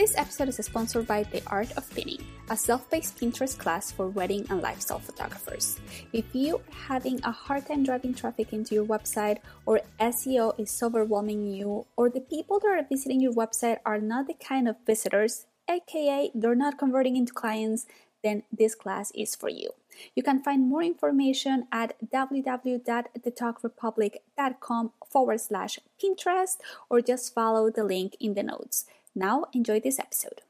This episode is sponsored by The Art of Pinning, a self-paced Pinterest class for wedding and lifestyle photographers. If you are having a hard time driving traffic into your website or SEO is overwhelming you or the people that are visiting your website are not the kind of visitors, aka they're not converting into clients, then this class is for you. You can find more information at www.thetogrepublic.com forward slash Pinterest or just follow the link in the notes. Now, enjoy this episode.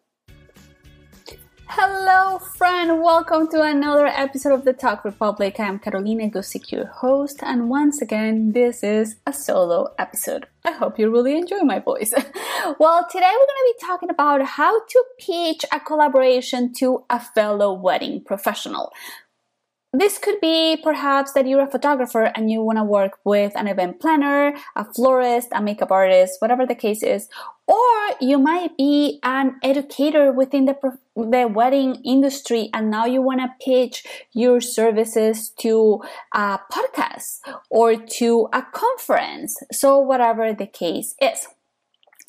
Hello, friend. Welcome to another episode of the Tog Republic. I'm Carolina Guzik, your host, and once again, this is a solo episode. I hope you really enjoy my voice. well, today we're going to be talking about how to pitch a collaboration to a fellow wedding professional. This could be perhaps that you're a photographer and you want to work with an event planner, a florist, a makeup artist, whatever the case is. Or you might be an educator within the, the wedding industry and now you want to pitch your services to a podcast or to a conference. So whatever the case is.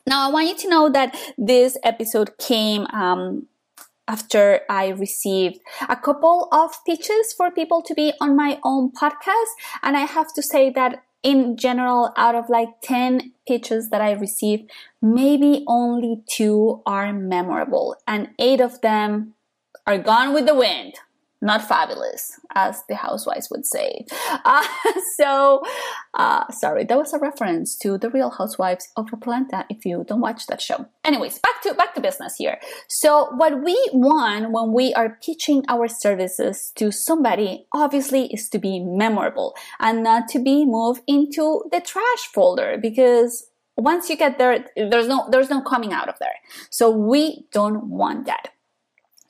Now, I want you to know that this episode came um, after I received a couple of pitches for people to be on my own podcast. And I have to say that in general, out of like 10 pitches that I received, maybe only two are memorable and eight of them are gone with the wind not fabulous, as the housewives would say. Uh, so, uh, sorry, that was a reference to the Real Housewives of Atlanta. If you don't watch that show, anyways, back to back to business here. So, what we want when we are pitching our services to somebody, obviously, is to be memorable and not to be moved into the trash folder because once you get there, there's no there's no coming out of there. So, we don't want that.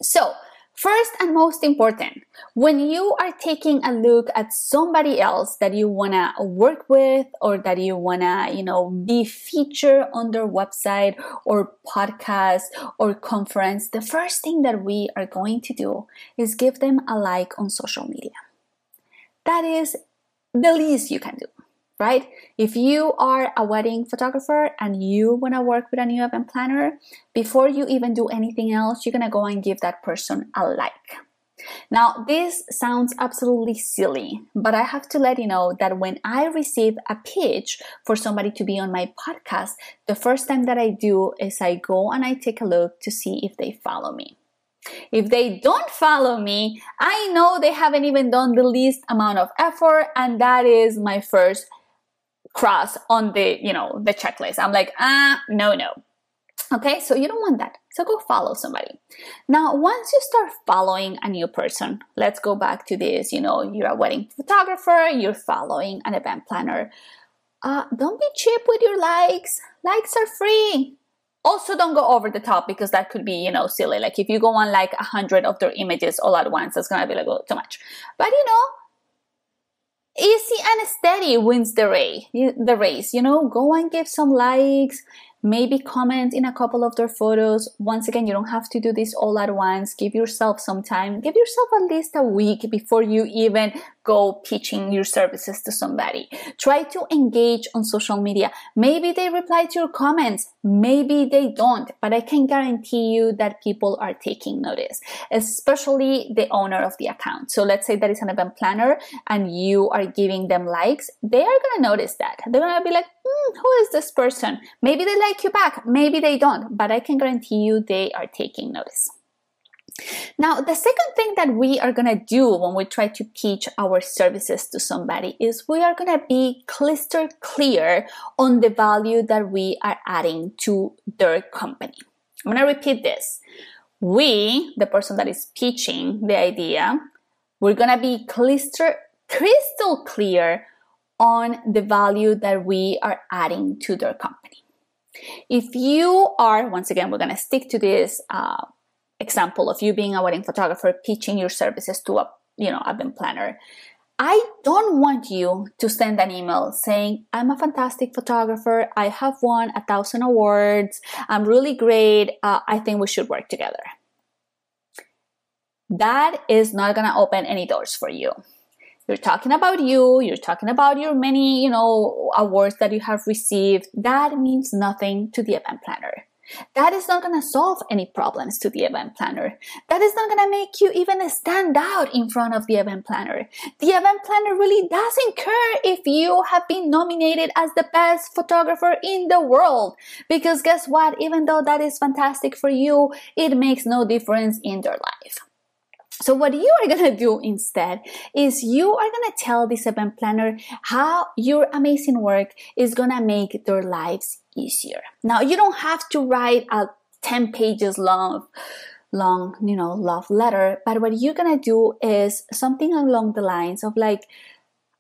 So First and most important, when you are taking a look at somebody else that you want to work with or that you want to, you know, be featured on their website or podcast or conference, the first thing that we are going to do is give them a like on social media. That is the least you can do right? If you are a wedding photographer and you want to work with a new event planner, before you even do anything else, you're going to go and give that person a like. Now, this sounds absolutely silly, but I have to let you know that when I receive a pitch for somebody to be on my podcast, the first time that I do is I go and I take a look to see if they follow me. If they don't follow me, I know they haven't even done the least amount of effort, and that is my first cross on the, you know, the checklist. I'm like, ah, no, no. Okay, so you don't want that. So go follow somebody. Now, once you start following a new person, let's go back to this. You know, you're a wedding photographer, you're following an event planner. Uh, don't be cheap with your likes. Likes are free. Also, don't go over the top because that could be, you know, silly. Like if you go on like a hundred of their images all at once, that's gonna be like oh, too much. But you know, easy and steady wins the race. The race, you know, go and give some likes, maybe comment in a couple of their photos. Once again, you don't have to do this all at once. Give yourself some time. Give yourself at least a week before you even go pitching your services to somebody. Try to engage on social media. Maybe they reply to your comments. Maybe they don't, but I can guarantee you that people are taking notice, especially the owner of the account. So let's say that is an event planner and you are giving them likes. They are going to notice that. They're going to be like, who is this person? Maybe they like you back. Maybe they don't, but I can guarantee you they are taking notice. Now, the second thing that we are going to do when we try to pitch our services to somebody is we are going to be crystal clear on the value that we are adding to their company. I'm going to repeat this. We, the person that is pitching the idea, we're going to be crystal, crystal clear on the value that we are adding to their company. If you are, once again, we're going to stick to this uh, example of you being a wedding photographer pitching your services to a you know event planner I don't want you to send an email saying, I'm a fantastic photographer. I have won a thousand awards. I'm really great. Uh, I think we should work together. That is not going to open any doors for you. You're talking about you. You're talking about your many, you know, awards that you have received. That means nothing to the event planner. That is not going to solve any problems to the event planner. That is not going to make you even stand out in front of the event planner. The event planner really doesn't care if you have been nominated as the best photographer in the world. Because guess what? Even though that is fantastic for you, it makes no difference in their life. So what you are going to do instead is you are going to tell this event planner how your amazing work is going to make their lives easier. Now you don't have to write a 10 pages long long, you know, love letter, but what you're going to do is something along the lines of like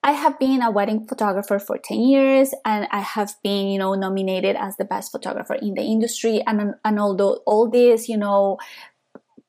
I have been a wedding photographer for 10 years and I have been, you know, nominated as the best photographer in the industry. And, and although all this, you know,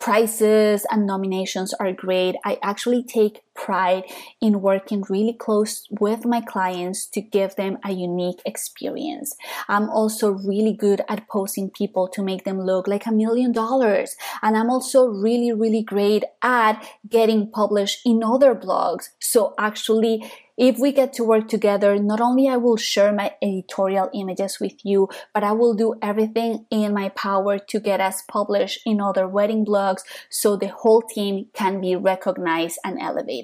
prizes and nominations are great. I actually take pride in working really close with my clients to give them a unique experience. I'm also really good at posing people to make them look like a million dollars. And I'm also really, really great at getting published in other blogs. So actually if we get to work together, not only I will share my editorial images with you, but I will do everything in my power to get us published in other wedding blogs so the whole team can be recognized and elevated.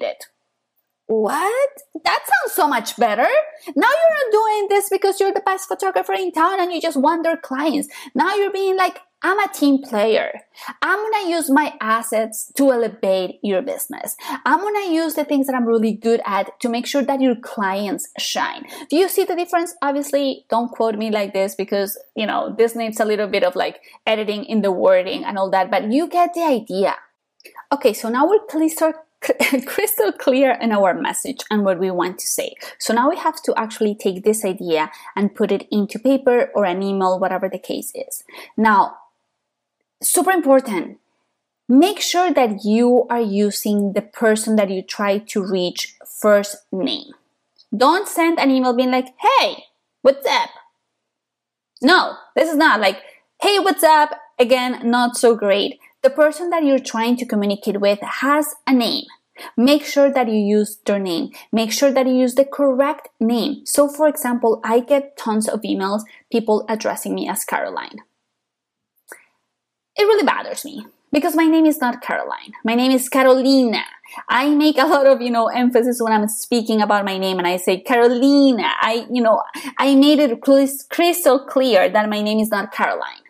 What? That sounds so much better. Now you're not doing this because you're the best photographer in town and you just want their clients. Now you're being like, I'm a team player. I'm going to use my assets to elevate your business. I'm going to use the things that I'm really good at to make sure that your clients shine. Do you see the difference? Obviously, don't quote me like this because, you know, this needs a little bit of like editing in the wording and all that, but you get the idea. Okay, so now we're crystal, crystal clear in our message and what we want to say. So now we have to actually take this idea and put it into paper or an email, whatever the case is. Now, super important. Make sure that you are using the person that you try to reach first name. Don't send an email being like, hey, what's up? No, this is not like, hey, what's up? Again, not so great. The person that you're trying to communicate with has a name. Make sure that you use their name. Make sure that you use the correct name. So, for example, I get tons of emails, people addressing me as Caroline it really bothers me because my name is not Caroline. My name is Carolina. I make a lot of, you know, emphasis when I'm speaking about my name and I say Carolina. I, you know, I made it crystal clear that my name is not Caroline.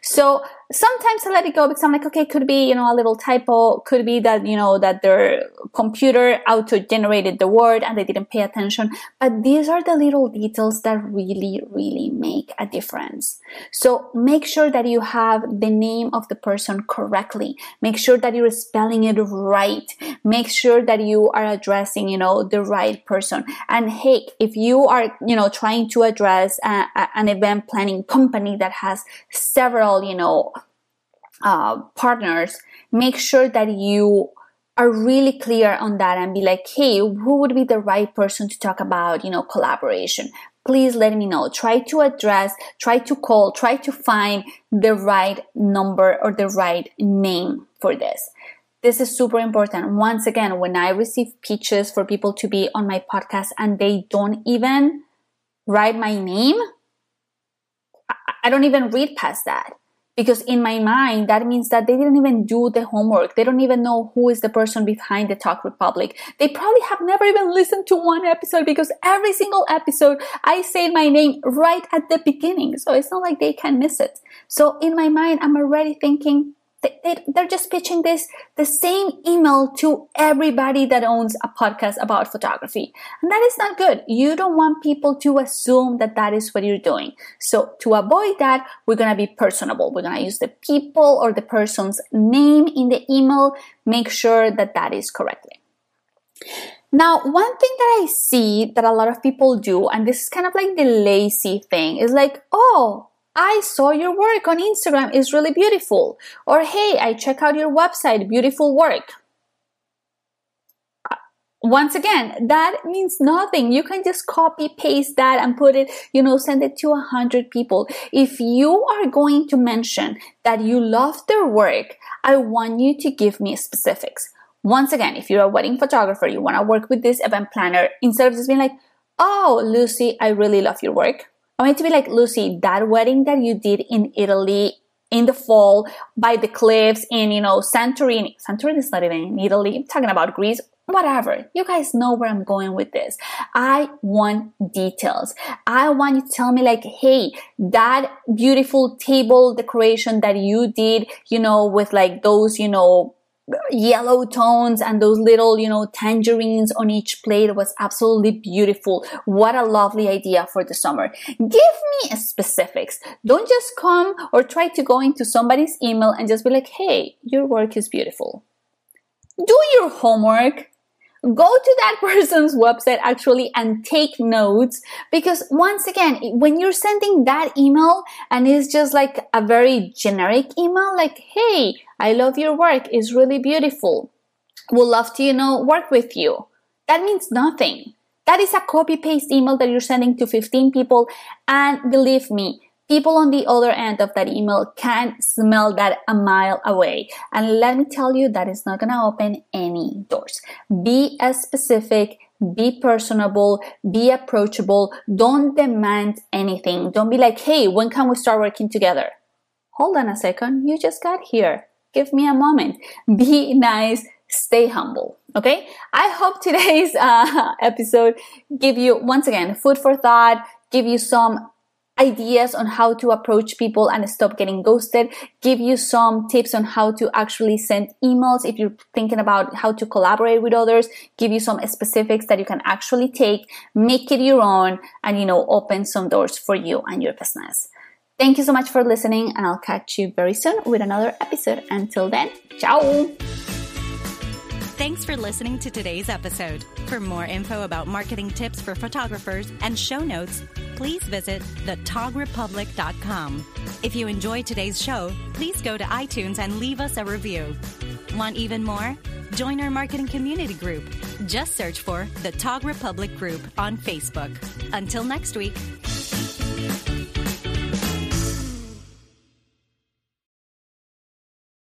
So sometimes I let it go because I'm like, okay, could be, you know, a little typo. Could be that, you know, that their computer auto generated the word and they didn't pay attention. But these are the little details that really, really make a difference. So make sure that you have the name of the person correctly. Make sure that you're spelling it right. Make sure that you are addressing, you know, the right person. And hey, if you are, you know, trying to address a, a, an event planning company that has several, you know, uh, partners, make sure that you are really clear on that and be like, hey, who would be the right person to talk about, you know, collaboration? please let me know. Try to address, try to call, try to find the right number or the right name for this. This is super important. Once again, when I receive pitches for people to be on my podcast and they don't even write my name, I don't even read past that because in my mind that means that they didn't even do the homework. They don't even know who is the person behind the Tog Republic. They probably have never even listened to one episode because every single episode i say my name right at the beginning. So it's not like they can miss it. So in my mind i'm already thinking they, they're just pitching this the same email to everybody that owns a podcast about photography. And that is not good. You don't want people to assume that that is what you're doing. So to avoid that we're going to be personable. We're going to use the people or the person's name in the email. Make sure that that is correctly. Now, one thing that I see that a lot of people do, and this is kind of like the lazy thing, is like, oh, I saw your work on Instagram is really beautiful. Or hey, I check out your website, beautiful work. Uh, once again, that means nothing. You can just copy paste that and put it, you know, send it to a hundred people. If you are going to mention that you love their work, I want you to give me specifics. Once again, if you're a wedding photographer, you want to work with this event planner, instead of just being like, Oh, Lucy, I really love your work. I want to be like, Lucy, that wedding that you did in Italy in the fall by the cliffs in, you know, Santorini. Santorini is not even in Italy. I'm talking about Greece. Whatever. You guys know where I'm going with this. I want details. I want you to tell me like, hey, that beautiful table decoration that you did, you know, with like those, you know, yellow tones and those little, you know, tangerines on each plate was absolutely beautiful. What a lovely idea for the summer. Give me specifics. Don't just come or try to go into somebody's email and just be like, hey, your work is beautiful. Do your homework go to that person's website actually and take notes because once again when you're sending that email and it's just like a very generic email like hey i love your work. It's really beautiful. Would love to you know work with you. That means nothing. That is a copy paste email that you're sending to 15 people. And believe me people on the other end of that email can smell that a mile away. And let me tell you, that is not going to open any doors. Be as specific, be personable, be approachable. Don't demand anything. Don't be like, hey, when can we start working together? Hold on a second. You just got here. Give me a moment. Be nice. Stay humble. Okay. I hope today's uh, episode give you once again food for thought, give you some ideas on how to approach people and stop getting ghosted, give you some tips on how to actually send emails if you're thinking about how to collaborate with others, give you some specifics that you can actually take, make it your own, and you know, open some doors for you and your business. Thank you so much for listening, and I'll catch you very soon with another episode. Until then, ciao! Thanks for listening to today's episode. For more info about marketing tips for photographers and show notes, please visit thetogrepublic.com. If you enjoyed today's show, please go to iTunes and leave us a review. Want even more? Join our marketing community group. Just search for the Tog Republic Group on Facebook. Until next week.